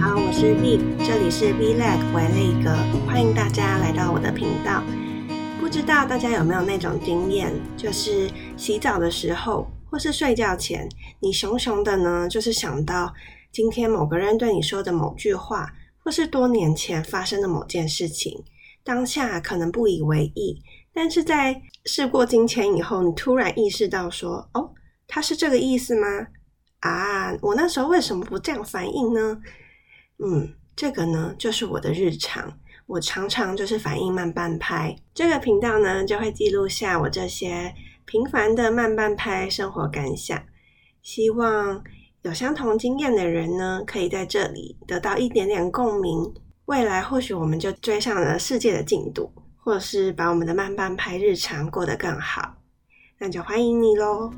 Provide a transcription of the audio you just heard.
好，我是 V，这里是 V Lag 维利格，欢迎大家来到我的频道。不知道大家有没有那种经验，就是洗澡的时候或是睡觉前，你熊熊的呢，就是想到今天某个人对你说的某句话，或是多年前发生的某件事情，当下可能不以为意，但是在事过境迁以后，你突然意识到说，哦，他是这个意思吗？啊，我那时候为什么不这样反应呢？嗯，这个呢就是我的日常，我常常就是反应慢半拍。这个频道呢就会记录下我这些平凡的慢半拍生活感想，希望有相同经验的人呢可以在这里得到一点点共鸣。未来或许我们就追上了世界的进度，或是把我们的慢半拍日常过得更好，那就欢迎你喽。